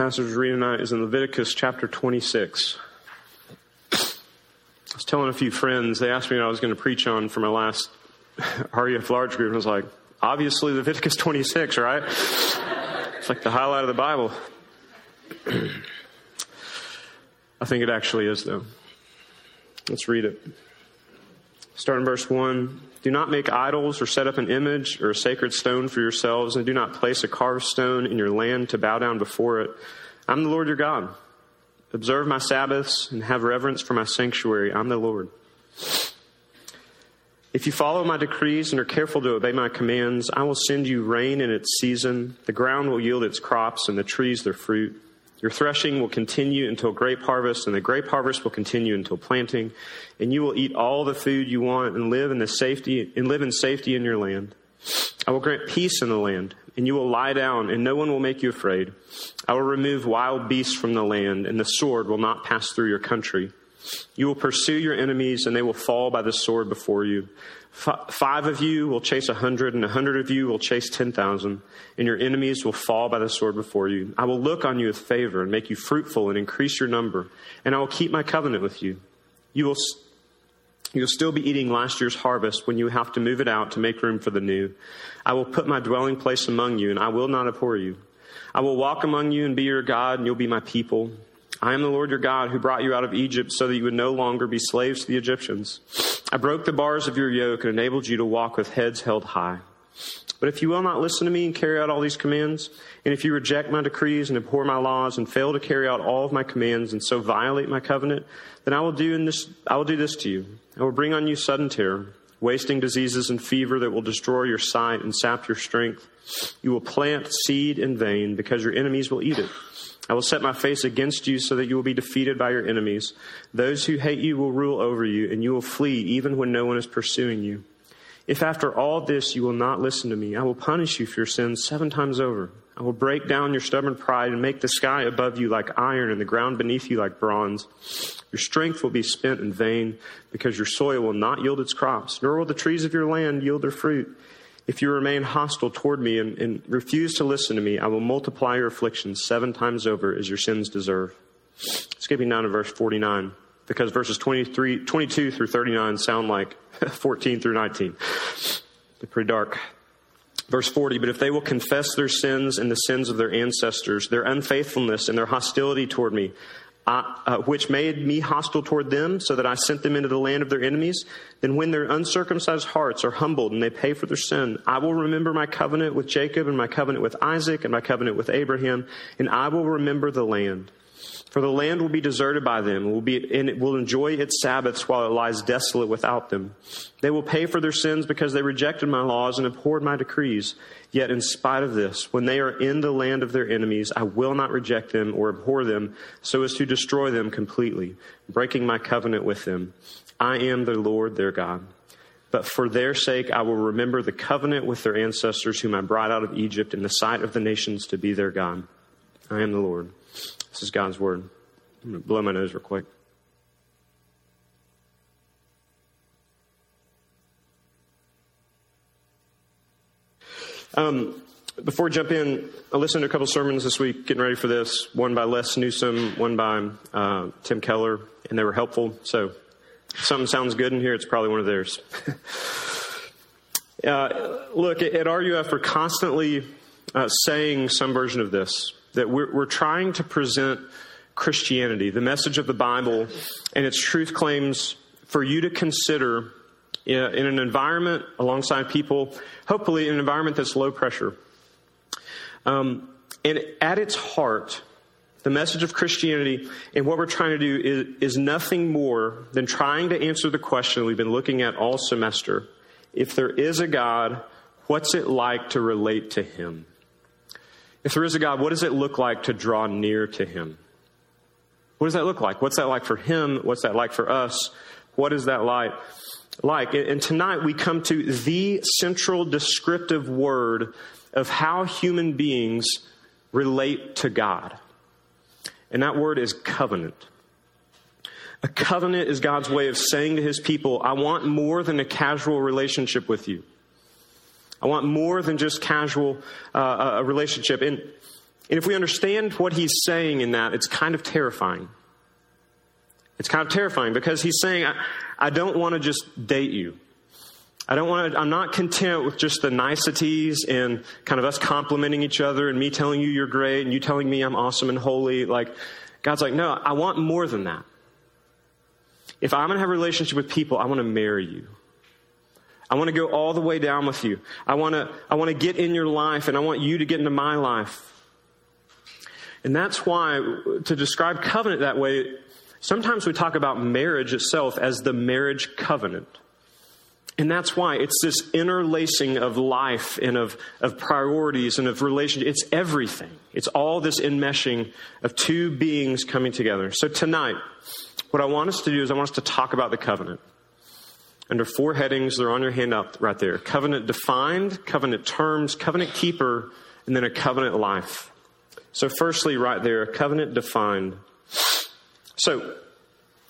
passage we're reading tonight is in Leviticus chapter 26. I was telling a few friends, they asked me what I was going to preach on for my last RUF large group, and I was like, obviously Leviticus 26, right? It's like the highlight of the Bible. I think it actually is, though. Let's read it. Start in verse 1. Do not make idols or set up an image or a sacred stone for yourselves, and do not place a carved stone in your land to bow down before it. I'm the Lord your God. Observe my Sabbaths and have reverence for my sanctuary. I'm the Lord. If you follow my decrees and are careful to obey my commands, I will send you rain in its season. The ground will yield its crops and the trees their fruit. Your threshing will continue until grape harvest, and the grape harvest will continue until planting. And you will eat all the food you want and live in the safety and live in safety in your land. I will grant peace in the land, and you will lie down, and no one will make you afraid. I will remove wild beasts from the land, and the sword will not pass through your country. You will pursue your enemies, and they will fall by the sword before you. Five of you will chase a hundred, and a hundred of you will chase ten thousand, and your enemies will fall by the sword before you. I will look on you with favor and make you fruitful and increase your number, and I will keep my covenant with you. You will. You'll still be eating last year's harvest when you have to move it out to make room for the new. I will put my dwelling place among you, and I will not abhor you. I will walk among you and be your God, and you'll be my people. I am the Lord your God who brought you out of Egypt so that you would no longer be slaves to the Egyptians. I broke the bars of your yoke and enabled you to walk with heads held high. But if you will not listen to me and carry out all these commands, and if you reject my decrees and abhor my laws and fail to carry out all of my commands and so violate my covenant, then I will do this, I will do this to you. I will bring on you sudden terror, wasting diseases and fever that will destroy your sight and sap your strength. You will plant seed in vain because your enemies will eat it. I will set my face against you so that you will be defeated by your enemies. Those who hate you will rule over you, and you will flee even when no one is pursuing you. If after all this you will not listen to me, I will punish you for your sins seven times over. I will break down your stubborn pride and make the sky above you like iron and the ground beneath you like bronze. Your strength will be spent in vain because your soil will not yield its crops, nor will the trees of your land yield their fruit. If you remain hostile toward me and, and, refuse to listen to me, I will multiply your afflictions seven times over as your sins deserve. Skipping down to verse 49, because verses 23, 22 through 39 sound like 14 through 19. They're pretty dark. Verse 40, but if they will confess their sins and the sins of their ancestors, their unfaithfulness and their hostility toward me, uh, which made me hostile toward them, so that I sent them into the land of their enemies, then when their uncircumcised hearts are humbled and they pay for their sin, I will remember my covenant with Jacob and my covenant with Isaac and my covenant with Abraham, and I will remember the land. For the land will be deserted by them, will be, and it will enjoy its Sabbaths while it lies desolate without them. They will pay for their sins because they rejected my laws and abhorred my decrees. Yet, in spite of this, when they are in the land of their enemies, I will not reject them or abhor them so as to destroy them completely, breaking my covenant with them. I am the Lord their God. But for their sake, I will remember the covenant with their ancestors, whom I brought out of Egypt in the sight of the nations to be their God. I am the Lord. This is God's word. I'm going to blow my nose real quick. Um, before we jump in, I listened to a couple sermons this week getting ready for this. One by Les Newsom, one by uh, Tim Keller, and they were helpful. So, if something sounds good in here, it's probably one of theirs. uh, look, at RUF, we're constantly uh, saying some version of this that we're, we're trying to present Christianity, the message of the Bible, and its truth claims for you to consider in an environment alongside people, hopefully in an environment that's low pressure. Um, and at its heart, the message of Christianity and what we're trying to do is, is nothing more than trying to answer the question we've been looking at all semester. If there is a God, what's it like to relate to Him? If there is a God, what does it look like to draw near to Him? What does that look like? What's that like for Him? What's that like for us? What is that like? Like, and tonight we come to the central descriptive word of how human beings relate to God. And that word is covenant. A covenant is God's way of saying to his people, I want more than a casual relationship with you. I want more than just casual uh, a relationship. And And if we understand what he's saying in that, it's kind of terrifying. It's kind of terrifying because he's saying, I, I don't want to just date you. I don't want to, I'm not content with just the niceties and kind of us complimenting each other and me telling you you're great and you telling me I'm awesome and holy. Like, God's like, no, I want more than that. If I'm going to have a relationship with people, I want to marry you. I want to go all the way down with you. I want to, I want to get in your life and I want you to get into my life. And that's why, to describe covenant that way, sometimes we talk about marriage itself as the marriage covenant. And that's why it's this interlacing of life and of, of priorities and of relationship. It's everything. It's all this enmeshing of two beings coming together. So tonight, what I want us to do is I want us to talk about the covenant. Under four headings, they're on your handout right there. Covenant defined, covenant terms, covenant keeper, and then a covenant life. So firstly, right there, covenant defined. So,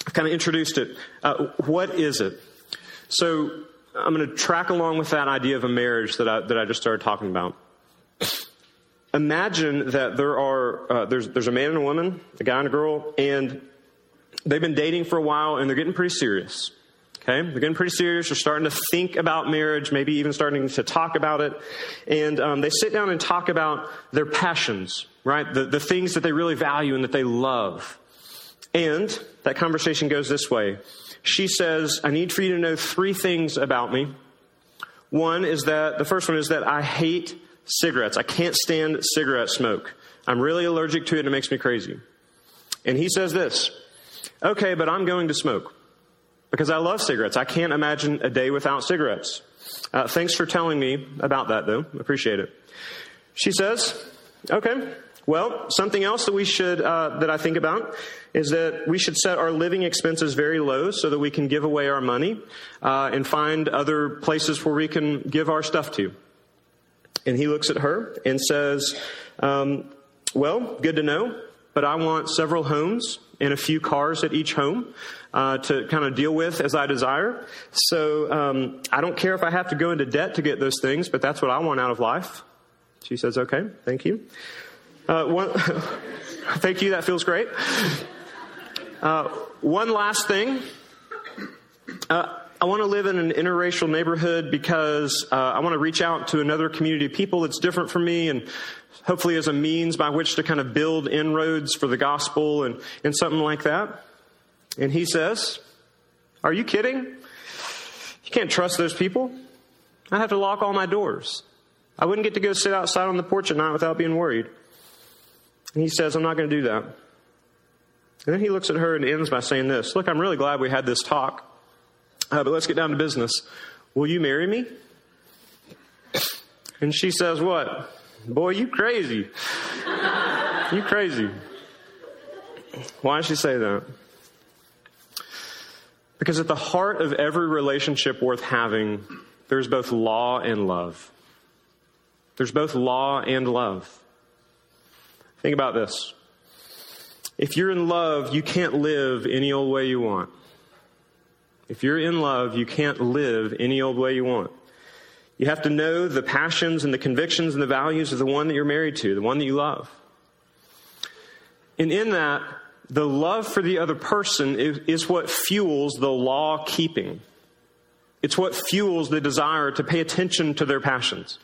I've kind of introduced it. Uh, what is it? So, I'm going to track along with that idea of a marriage that I, that I just started talking about. Imagine that there are uh, there's there's a man and a woman, a guy and a girl, and they've been dating for a while, and they're getting pretty serious. Okay, they're getting pretty serious. They're starting to think about marriage, maybe even starting to talk about it, and um, they sit down and talk about their passions, right? The the things that they really value and that they love. And that conversation goes this way she says, I need for you to know three things about me. One is that, the first one is that I hate cigarettes. I can't stand cigarette smoke. I'm really allergic to it and it makes me crazy. And he says this, okay, but I'm going to smoke because I love cigarettes. I can't imagine a day without cigarettes. Uh, thanks for telling me about that though. Appreciate it. She says, okay, well, something else that we should, uh, that I think about is that we should set our living expenses very low so that we can give away our money uh, and find other places where we can give our stuff to. And he looks at her and says, um, Well, good to know, but I want several homes and a few cars at each home. Uh, to kind of deal with as I desire. So um, I don't care if I have to go into debt to get those things, but that's what I want out of life. She says, okay, thank you. Uh, one, thank you, that feels great. Uh, one last thing. Uh, I want to live in an interracial neighborhood because uh, I want to reach out to another community of people that's different from me and hopefully as a means by which to kind of build inroads for the gospel and, and something like that. And he says, Are you kidding? You can't trust those people. I'd have to lock all my doors. I wouldn't get to go sit outside on the porch at night without being worried. And he says, I'm not going to do that. And then he looks at her and ends by saying this Look, I'm really glad we had this talk, uh, but let's get down to business. Will you marry me? And she says, What? Boy, you crazy. you crazy. Why does she say that? Because at the heart of every relationship worth having, there's both law and love. There's both law and love. Think about this. If you're in love, you can't live any old way you want. If you're in love, you can't live any old way you want. You have to know the passions and the convictions and the values of the one that you're married to, the one that you love. And in that, the love for the other person is, what fuels the law keeping. It's what fuels the desire to pay attention to their passions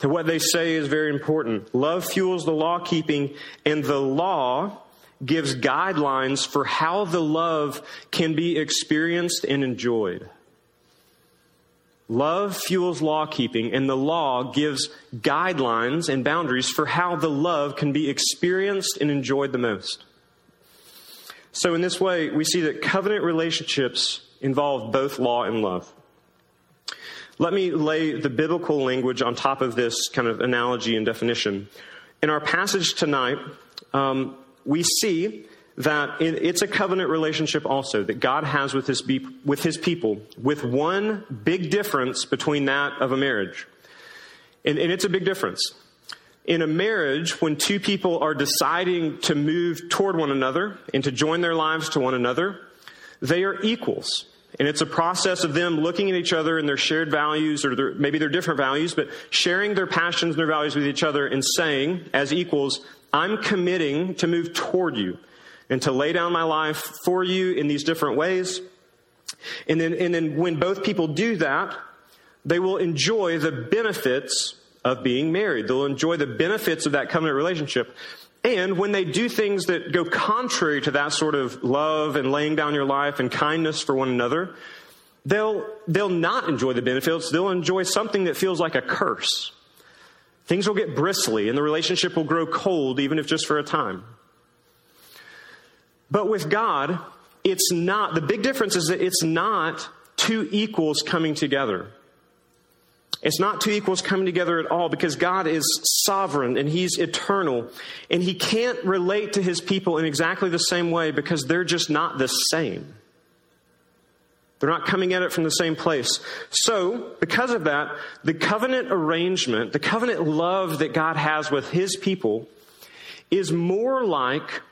to what they say is very important. Love fuels the law keeping, and the law gives guidelines for how the love can be experienced and enjoyed. Love fuels law keeping, and the law gives guidelines and boundaries for how the love can be experienced and enjoyed the most. So, in this way, we see that covenant relationships involve both law and love. Let me lay the biblical language on top of this kind of analogy and definition. In our passage tonight, um, we see that it's a covenant relationship also that God has with his, with his people, with one big difference between that of a marriage. And, and it's a big difference. In a marriage, when two people are deciding to move toward one another and to join their lives to one another, they are equals And it's a process of them looking at each other and their shared values, or their, maybe their different values, but sharing their passions and their values with each other and saying, as equals, I'm committing to move toward you and to lay down my life for you in these different ways. And then, and then when both people do that, they will enjoy the benefits of being married. They'll enjoy the benefits of that covenant relationship. And when they do things that go contrary to that sort of love and laying down your life and kindness for one another, they'll, they'll not enjoy the benefits. They'll enjoy something that feels like a curse. Things will get bristly and the relationship will grow cold, even if just for a time. But with God, it's not, the big difference is that it's not two equals coming together. It's not two equals coming together at all because God is sovereign and He's eternal. And He can't relate to His people in exactly the same way because they're just not the same. They're not coming at it from the same place. So, because of that, the covenant arrangement, the covenant love that God has with His people is more like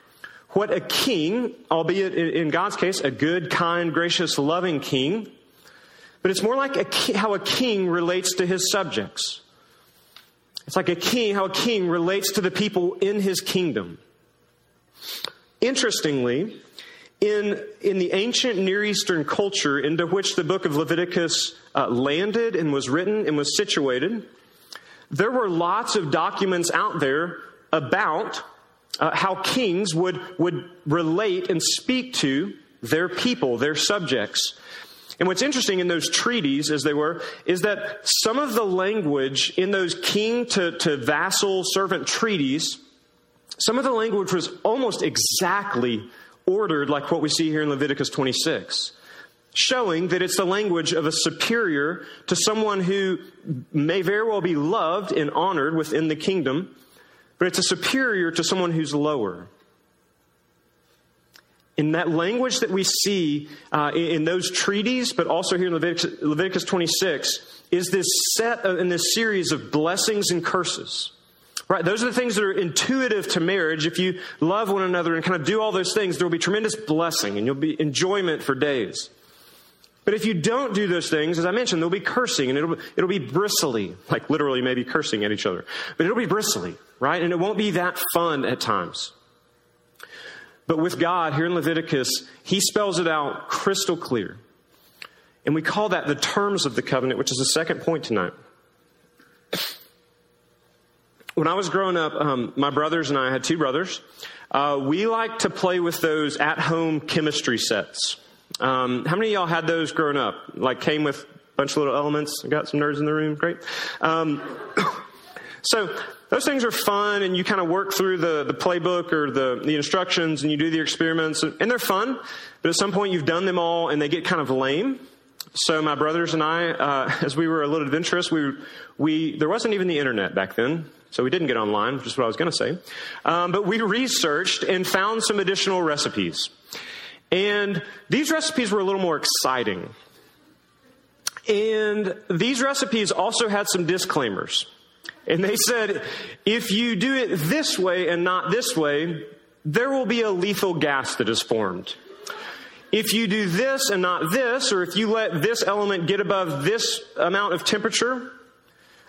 what a king, albeit in God's case, a good, kind, gracious, loving king, but it's more like a, how a king relates to his subjects. It's like a king, how a king relates to the people in his kingdom. Interestingly, in, in the ancient Near Eastern culture into which the book of Leviticus uh, landed and was written and was situated, there were lots of documents out there about uh, how kings would, would relate and speak to their people, their subjects. And what's interesting in those treaties, as they were, is that some of the language in those king to, to vassal servant treaties, some of the language was almost exactly ordered like what we see here in Leviticus 26 showing that it's the language of a superior to someone who may very well be loved and honored within the kingdom, but it's a superior to someone who's lower. In that language that we see uh, in those treaties, but also here in Leviticus, Leviticus 26, is this set of, in this series of blessings and curses. Right? Those are the things that are intuitive to marriage. If you love one another and kind of do all those things, there will be tremendous blessing and you'll be enjoyment for days. But if you don't do those things, as I mentioned, there'll be cursing and it'll, it'll be bristly, like literally maybe cursing at each other. But it'll be bristly, right? And it won't be that fun at times. But with God, here in Leviticus, He spells it out crystal clear. And we call that the terms of the covenant, which is the second point tonight. When I was growing up, um, my brothers and I, had two brothers. Uh, we like to play with those at home chemistry sets. Um, how many of y'all had those growing up? Like came with a bunch of little elements? I got some nerds in the room. Great. Um, so those things are fun and you kind of work through the, the playbook or the, the instructions and you do the experiments and they're fun but at some point you've done them all and they get kind of lame so my brothers and i uh, as we were a little adventurous we, we there wasn't even the internet back then so we didn't get online which is what i was going to say. Um, but we researched and found some additional recipes. And these recipes were a little more exciting. And these recipes also had some disclaimers. And they said, if you do it this way and not this way, there will be a lethal gas that is formed. If you do this and not this, or if you let this element get above this amount of temperature,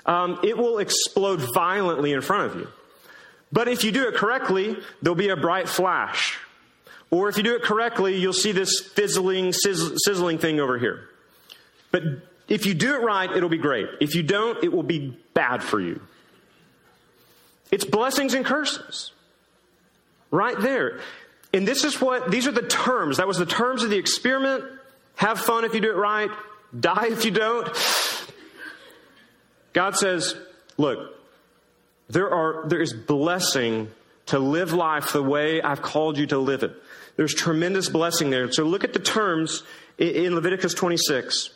um, it will explode violently in front of you. But if you do it correctly, there'll be a bright flash. Or if you do it correctly, you'll see this fizzling, sizzling thing over here. But if you do it right, it'll be great. If you don't, it will be bad for you. It's blessings and curses. Right there. And this is what, these are the terms. That was the terms of the experiment. Have fun if you do it right. Die if you don't. God says, look, there are, there is blessing to live life the way I've called you to live it. There's tremendous blessing there. So look at the terms in Leviticus 26.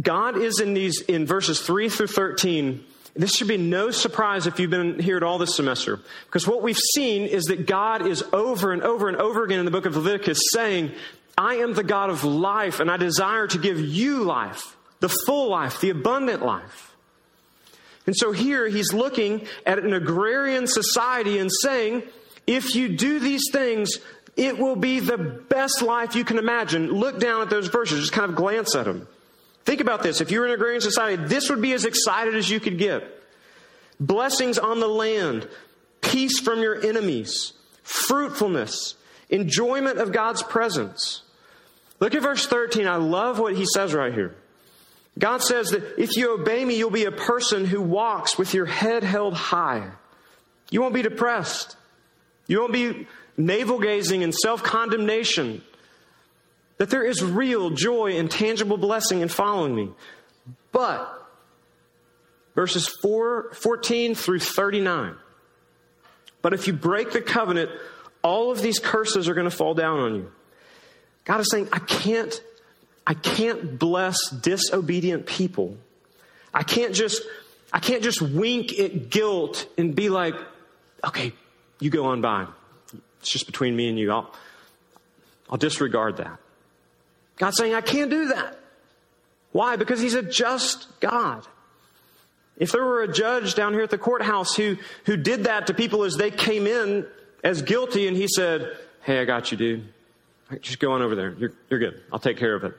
God is in these, in verses 3 through 13, this should be no surprise if you've been here at all this semester. Because what we've seen is that God is over and over and over again in the book of Leviticus saying, I am the God of life and I desire to give you life, the full life, the abundant life. And so here he's looking at an agrarian society and saying, if you do these things, It will be the best life you can imagine. Look down at those verses, just kind of glance at them. Think about this. If you were in an agrarian society, this would be as excited as you could get. Blessings on the land, peace from your enemies, fruitfulness, enjoyment of God's presence. Look at verse 13. I love what he says right here. God says that if you obey me, you'll be a person who walks with your head held high. You won't be depressed. You won't be navel gazing and self condemnation. That there is real joy and tangible blessing in following me. But, verses 4, 14 through 39. But if you break the covenant, all of these curses are going to fall down on you. God is saying, I can't, I can't bless disobedient people. I can't just, I can't just wink at guilt and be like, okay, you go on by. It's just between me and you. I'll, I'll disregard that. God's saying, I can't do that. Why? Because He's a just God. If there were a judge down here at the courthouse who, who did that to people as they came in as guilty and he said, Hey, I got you, dude. Just go on over there. You're, you're good. I'll take care of it.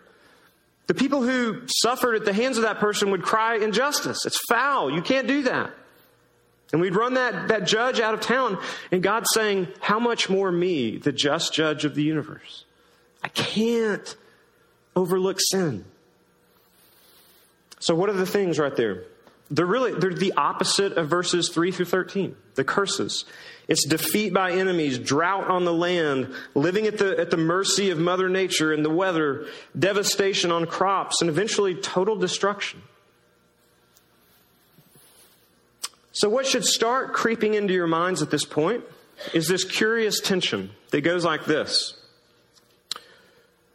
The people who suffered at the hands of that person would cry injustice. It's foul. You can't do that. And we'd run that, that judge out of town, and God's saying, How much more me, the just judge of the universe? I can't overlook sin. So, what are the things right there? They're really they're the opposite of verses 3 through 13, the curses. It's defeat by enemies, drought on the land, living at the, at the mercy of Mother Nature and the weather, devastation on crops, and eventually total destruction. So, what should start creeping into your minds at this point is this curious tension that goes like this.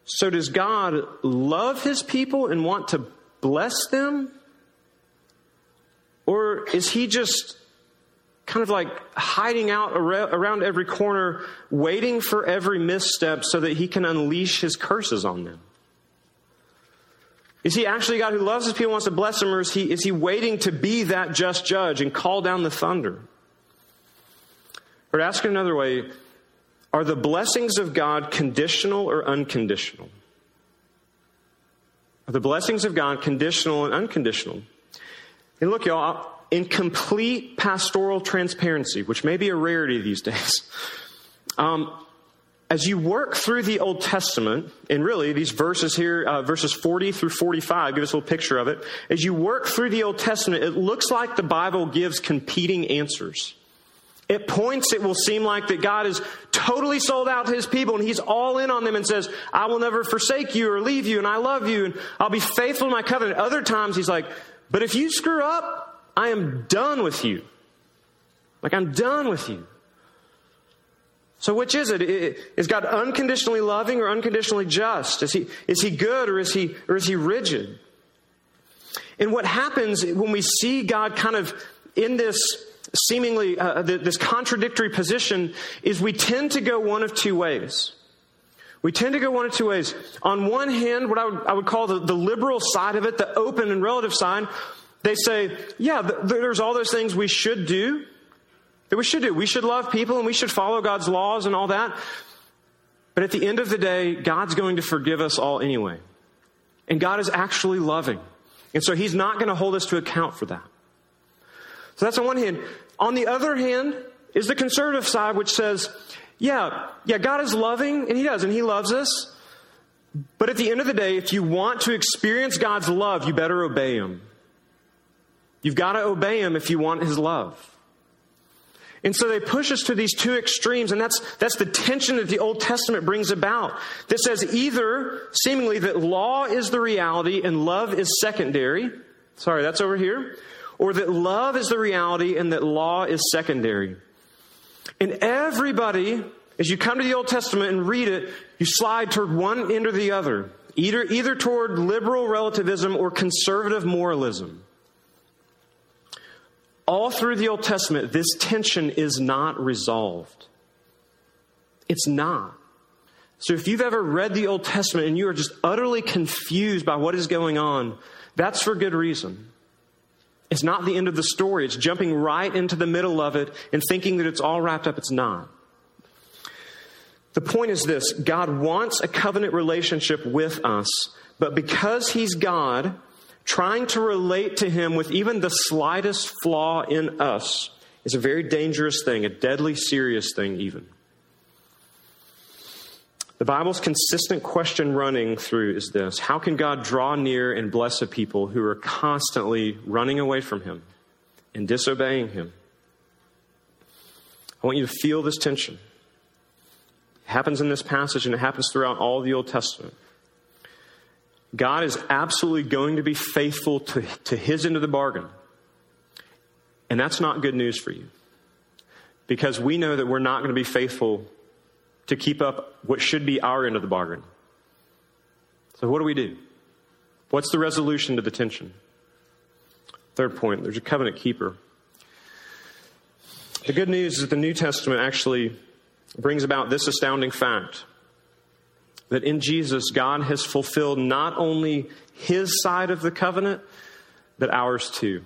So, does God love his people and want to bless them? Or is he just kind of like hiding out around every corner, waiting for every misstep so that he can unleash his curses on them? Is he actually God who loves his people wants to bless them, or is he, is he waiting to be that just judge and call down the thunder? Or to ask it another way, are the blessings of God conditional or unconditional? Are the blessings of God conditional and unconditional? And look, y'all, in complete pastoral transparency, which may be a rarity these days, um, as you work through the Old Testament, and really these verses here, uh, verses 40 through 45, give us a little picture of it. As you work through the Old Testament, it looks like the Bible gives competing answers. At points, it will seem like that God is totally sold out to his people and he's all in on them and says, I will never forsake you or leave you and I love you and I'll be faithful to my covenant. Other times, he's like, but if you screw up, I am done with you. Like, I'm done with you. So which is it? Is God unconditionally loving or unconditionally just? Is he, is he good or is he, or is he rigid? And what happens when we see God kind of in this seemingly, uh, this contradictory position is we tend to go one of two ways. We tend to go one of two ways. On one hand, what I would, I would call the, the liberal side of it, the open and relative side, they say, yeah, there's all those things we should do, that we should do. We should love people and we should follow God's laws and all that. But at the end of the day, God's going to forgive us all anyway. And God is actually loving. And so He's not going to hold us to account for that. So that's on one hand. On the other hand is the conservative side, which says, yeah, yeah, God is loving, and He does, and He loves us. But at the end of the day, if you want to experience God's love, you better obey Him. You've got to obey Him if you want His love. And so they push us to these two extremes, and that's, that's the tension that the Old Testament brings about. That says either, seemingly, that law is the reality and love is secondary. Sorry, that's over here. Or that love is the reality and that law is secondary. And everybody, as you come to the Old Testament and read it, you slide toward one end or the other. Either, either toward liberal relativism or conservative moralism all through the Old Testament, this tension is not resolved. It's not. So if you've ever read the Old Testament and you are just utterly confused by what is going on, that's for good reason. It's not the end of the story. It's jumping right into the middle of it and thinking that it's all wrapped up. It's not. The point is this God wants a covenant relationship with us, but because He's God, trying to relate to Him with even the slightest flaw in us is a very dangerous thing, a deadly serious thing, even. The Bible's consistent question running through is this How can God draw near and bless a people who are constantly running away from Him and disobeying Him? I want you to feel this tension. It happens in this passage and it happens throughout all the Old Testament. God is absolutely going to be faithful to, to his end of the bargain. And that's not good news for you. Because we know that we're not going to be faithful to keep up what should be our end of the bargain. So, what do we do? What's the resolution to the tension? Third point there's a covenant keeper. The good news is that the New Testament actually brings about this astounding fact that in Jesus, God has fulfilled not only his side of the covenant, but ours too.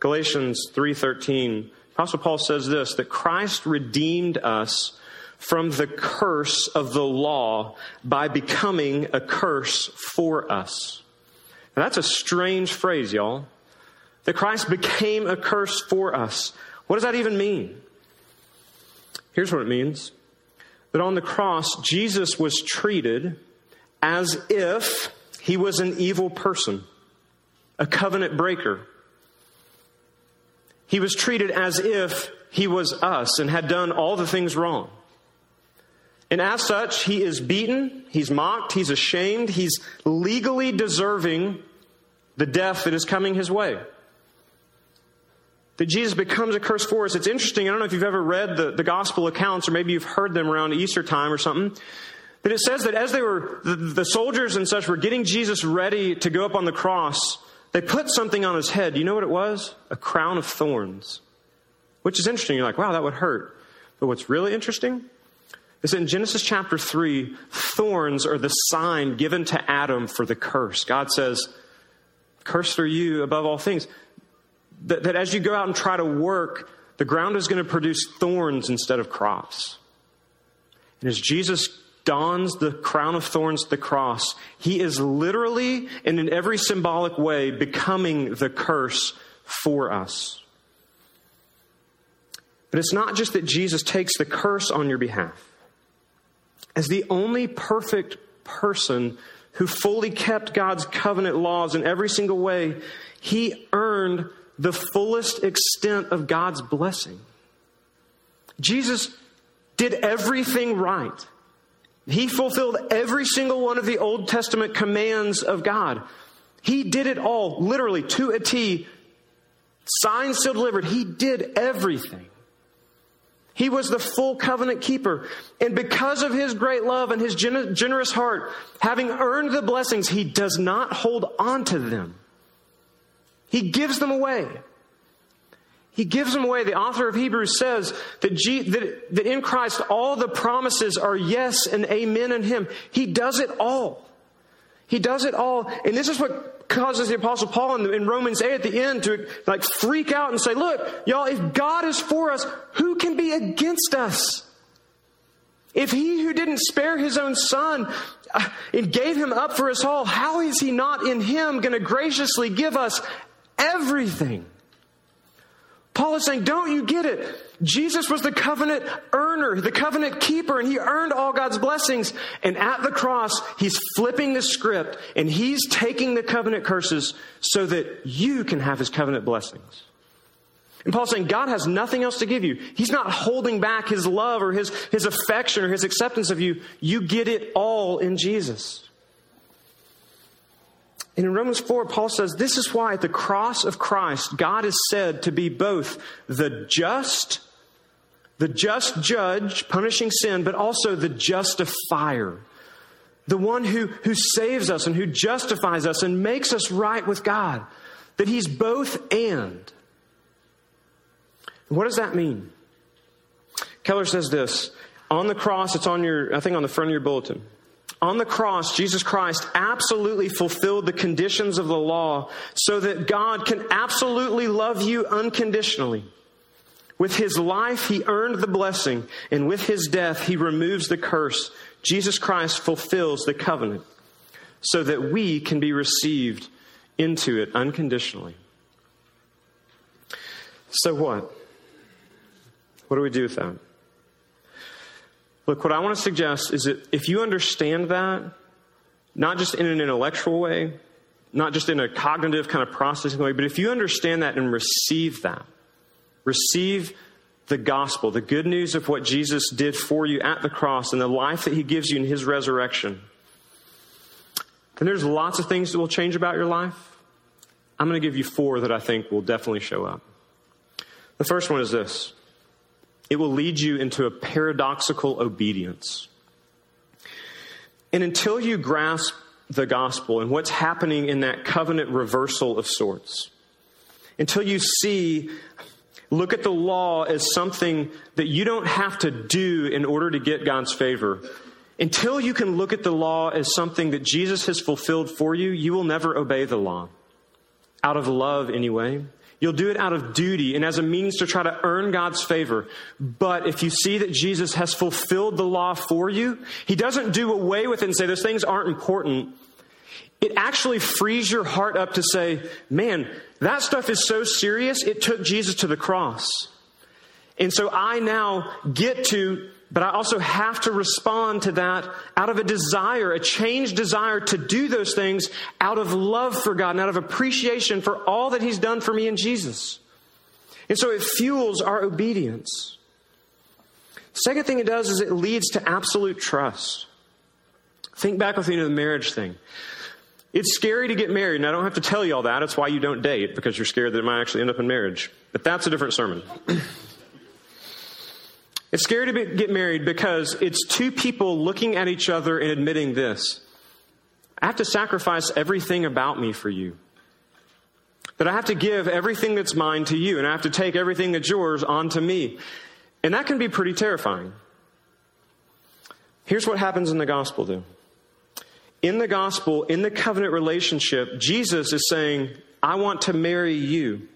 Galatians 3:13 Apostle Paul says this that Christ redeemed us from the curse of the law by becoming a curse for us. That's a strange phrase, y'all. That Christ became a curse for us. What does that even mean? Here's what it means that on the cross, Jesus was treated as if he was an evil person, a covenant breaker. He was treated as if he was us and had done all the things wrong. And as such, he is beaten, he's mocked, he's ashamed, he's legally deserving the death that is coming his way that Jesus becomes a curse for us. It's interesting. I don't know if you've ever read the, the gospel accounts or maybe you've heard them around Easter time or something. But it says that as they were, the, the soldiers and such were getting Jesus ready to go up on the cross, they put something on his head. You know what it was? A crown of thorns. Which is interesting. You're like, wow, that would hurt. But what's really interesting is in Genesis chapter 3, thorns are the sign given to Adam for the curse. God says, Cursed are you above all things that, that as you go out and try to work, the ground is going to produce thorns instead of crops. And as Jesus dons the crown of thorns at the cross, he is literally and in every symbolic way becoming the curse for us. But it's not just that Jesus takes the curse on your behalf. As the only perfect person who fully kept God's covenant laws in every single way, he earned the fullest extent of God's blessing. Jesus did everything right. He fulfilled every single one of the Old Testament commands of God. He did it all, literally to a T, signed, sealed, delivered. He did everything. He was the full covenant keeper. And because of his great love and his generous heart, having earned the blessings, he does not hold on to them. He gives them away. He gives them away. The author of Hebrews says that, G, that, that in Christ all the promises are yes and amen in Him. He does it all. He does it all. And this is what causes the apostle Paul in, in, Romans 8 at the end to like freak out and say, look, y'all, if God is for us, who can be against us? If he who didn't spare his own son uh, and gave him up for us all, how is he not in him going to graciously give us everything. Paul is saying, don't you get it? Jesus was the covenant earner, the covenant keeper, and he earned all God's blessings. And at the cross, he's flipping the script and he's taking the covenant curses so that you can have his covenant blessings. And Paul's saying God has nothing else to give you. He's not holding back his love or his, his affection or his acceptance of you. You get it all in Jesus. And in Romans 4, Paul says, This is why at the cross of Christ, God is said to be both the just, the just judge punishing sin, but also the justifier. The one who, who saves us and who justifies us and makes us right with God. That he's both and. What does that mean? Keller says this on the cross, it's on your, I think on the front of your bulletin. On the cross, Jesus Christ absolutely fulfilled the conditions of the law so that God can absolutely love you unconditionally. With his life, he earned the blessing, and with his death, he removes the curse. Jesus Christ fulfills the covenant so that we can be received into it unconditionally. So, what? What do we do with that? Look, what I want to suggest is that if you understand that, not just in an intellectual way, not just in a cognitive kind of processing way, but if you understand that and receive that, receive the gospel, the good news of what Jesus did for you at the cross and the life that he gives you in his resurrection, then there's lots of things that will change about your life. I'm going to give you four that I think will definitely show up. The first one is this it will lead you into a paradoxical obedience. And until you grasp the gospel and what's happening in that covenant reversal of sorts, until you see, look at the law as something that you don't have to do in order to get God's favor, until you can look at the law as something that Jesus has fulfilled for you, you will never obey the law. Out of love, anyway. You'll do it out of duty and as a means to try to earn God's favor. But if you see that Jesus has fulfilled the law for you, He doesn't do away with it and say those things aren't important. It actually frees your heart up to say, man, that stuff is so serious, it took Jesus to the cross. And so I now get to but I also have to respond to that out of a desire, a changed desire to do those things out of love for God and out of appreciation for all that He's done for me in Jesus. And so it fuels our obedience. Second thing it does is it leads to absolute trust. Think back with me to the marriage thing. It's scary to get married, and I don't have to tell you all that. It's why you don't date, because you're scared that it might actually end up in marriage. But that's a different sermon. It's scary to be, get married because it's two people looking at each other and admitting this. I have to sacrifice everything about me for you. That I have to give everything that's mine to you, and I have to take everything that's yours onto me. And that can be pretty terrifying. Here's what happens in the gospel, though. In the gospel, in the covenant relationship, Jesus is saying, I want to marry you.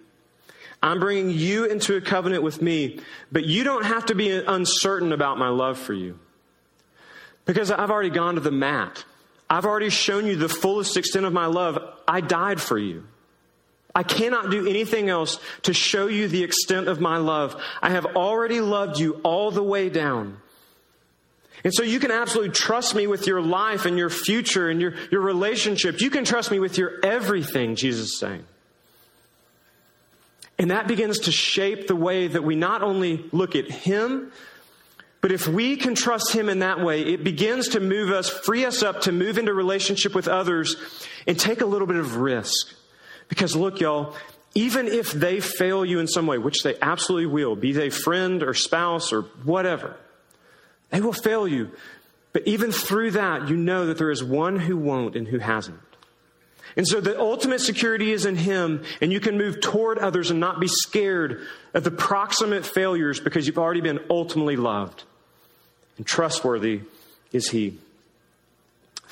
I'm bringing you into a covenant with me, but you don't have to be uncertain about my love for you. Because I've already gone to the mat. I've already shown you the fullest extent of my love. I died for you. I cannot do anything else to show you the extent of my love. I have already loved you all the way down. And so you can absolutely trust me with your life and your future and your, your relationship. You can trust me with your everything, Jesus is saying. And that begins to shape the way that we not only look at Him, but if we can trust Him in that way, it begins to move us, free us up to move into relationship with others and take a little bit of risk. Because look, y'all, even if they fail you in some way, which they absolutely will, be they friend or spouse or whatever, they will fail you. But even through that, you know that there is one who won't and who hasn't. And so the ultimate security is in Him, and you can move toward others and not be scared of the proximate failures because you've already been ultimately loved. And trustworthy is He.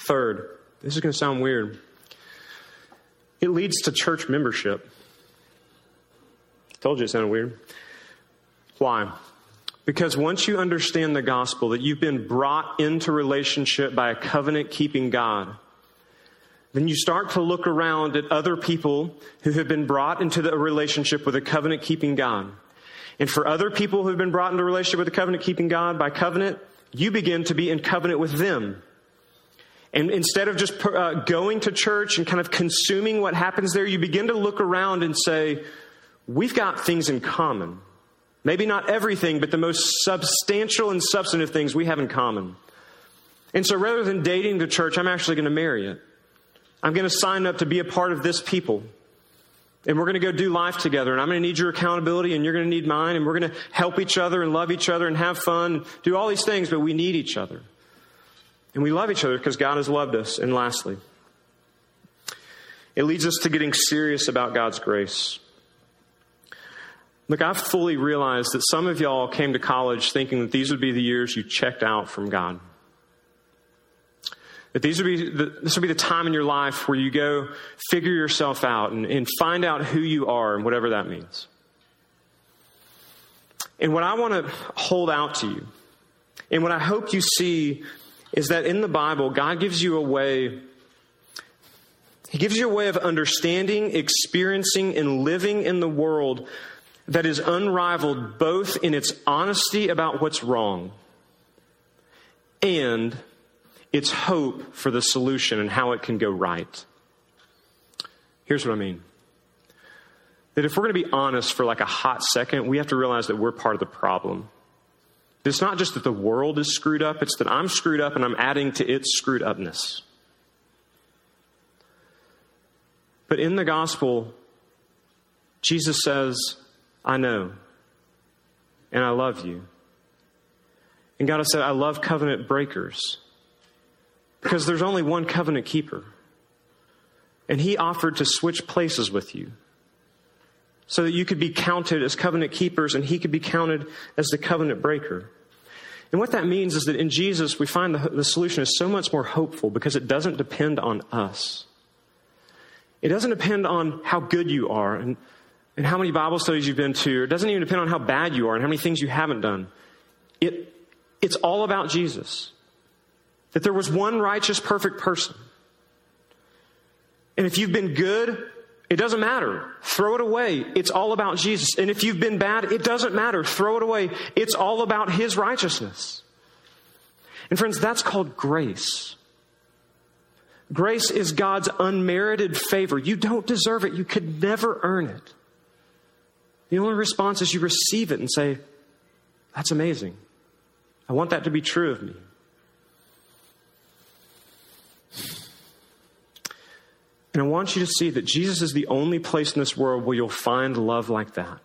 Third, this is going to sound weird. It leads to church membership. Told you it sounded weird. Why? Because once you understand the gospel, that you've been brought into relationship by a covenant keeping God, then you start to look around at other people who have been brought into the relationship with a covenant keeping God. And for other people who have been brought into a relationship with a covenant keeping God by covenant, you begin to be in covenant with them. And instead of just uh, going to church and kind of consuming what happens there, you begin to look around and say, we've got things in common. Maybe not everything, but the most substantial and substantive things we have in common. And so rather than dating the church, I'm actually going to marry it. I'm going to sign up to be a part of this people. And we're going to go do life together. And I'm going to need your accountability and you're going to need mine. And we're going to help each other and love each other and have fun, and do all these things, but we need each other. And we love each other because God has loved us. And lastly, it leads us to getting serious about God's grace. Look, I've fully realize that some of y'all came to college thinking that these would be the years you checked out from God. That these would be the, this would be the time in your life where you go figure yourself out and, and find out who you are and whatever that means. And what I want to hold out to you, and what I hope you see, is that in the Bible, God gives you a way. He gives you a way of understanding, experiencing, and living in the world that is unrivaled both in its honesty about what's wrong and its hope for the solution and how it can go right. Here's what I mean that if we're going to be honest for like a hot second, we have to realize that we're part of the problem. It's not just that the world is screwed up, it's that I'm screwed up and I'm adding to its screwed upness. But in the gospel, Jesus says, I know, and I love you. And God has said, I love covenant breakers because there's only one covenant keeper. And He offered to switch places with you so that you could be counted as covenant keepers and He could be counted as the covenant breaker. And what that means is that in Jesus, we find the, the solution is so much more hopeful because it doesn't depend on us. It doesn't depend on how good you are and, and how many Bible studies you've been to. It doesn't even depend on how bad you are and how many things you haven't done. It, it's all about Jesus. That there was one righteous, perfect person. And if you've been good, it doesn't matter. Throw it away. It's all about Jesus. And if you've been bad, it doesn't matter. Throw it away. It's all about His righteousness. And friends, that's called grace. Grace is God's unmerited favor. You don't deserve it. You could never earn it. The only response is you receive it and say, That's amazing. I want that to be true of me. And I want you to see that Jesus is the only place in this world where you'll find love like that.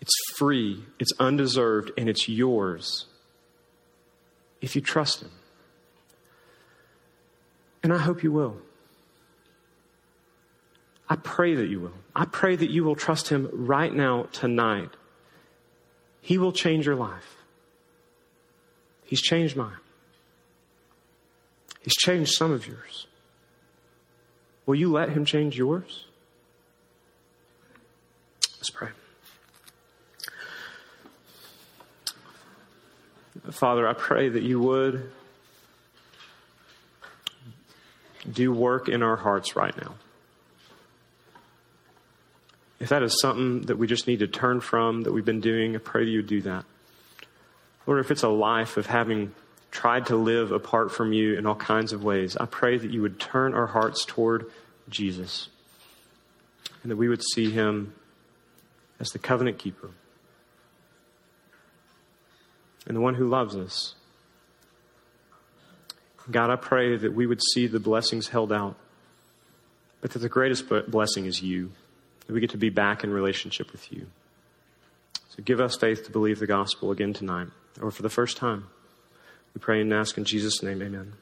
It's free, it's undeserved, and it's yours if you trust Him. And I hope you will. I pray that you will. I pray that you will trust Him right now, tonight. He will change your life. He's changed mine. He's changed some of yours. Will you let Him change yours? Let's pray. Father, I pray that you would do work in our hearts right now. If that is something that we just need to turn from, that we've been doing, I pray that you would do that. Lord, if it's a life of having tried to live apart from you in all kinds of ways, I pray that you would turn our hearts toward Jesus and that we would see him as the covenant keeper and the one who loves us. God, I pray that we would see the blessings held out, but that the greatest blessing is you, we get to be back in relationship with you. So give us faith to believe the gospel again tonight, or for the first time. We pray and ask in Jesus' name, amen.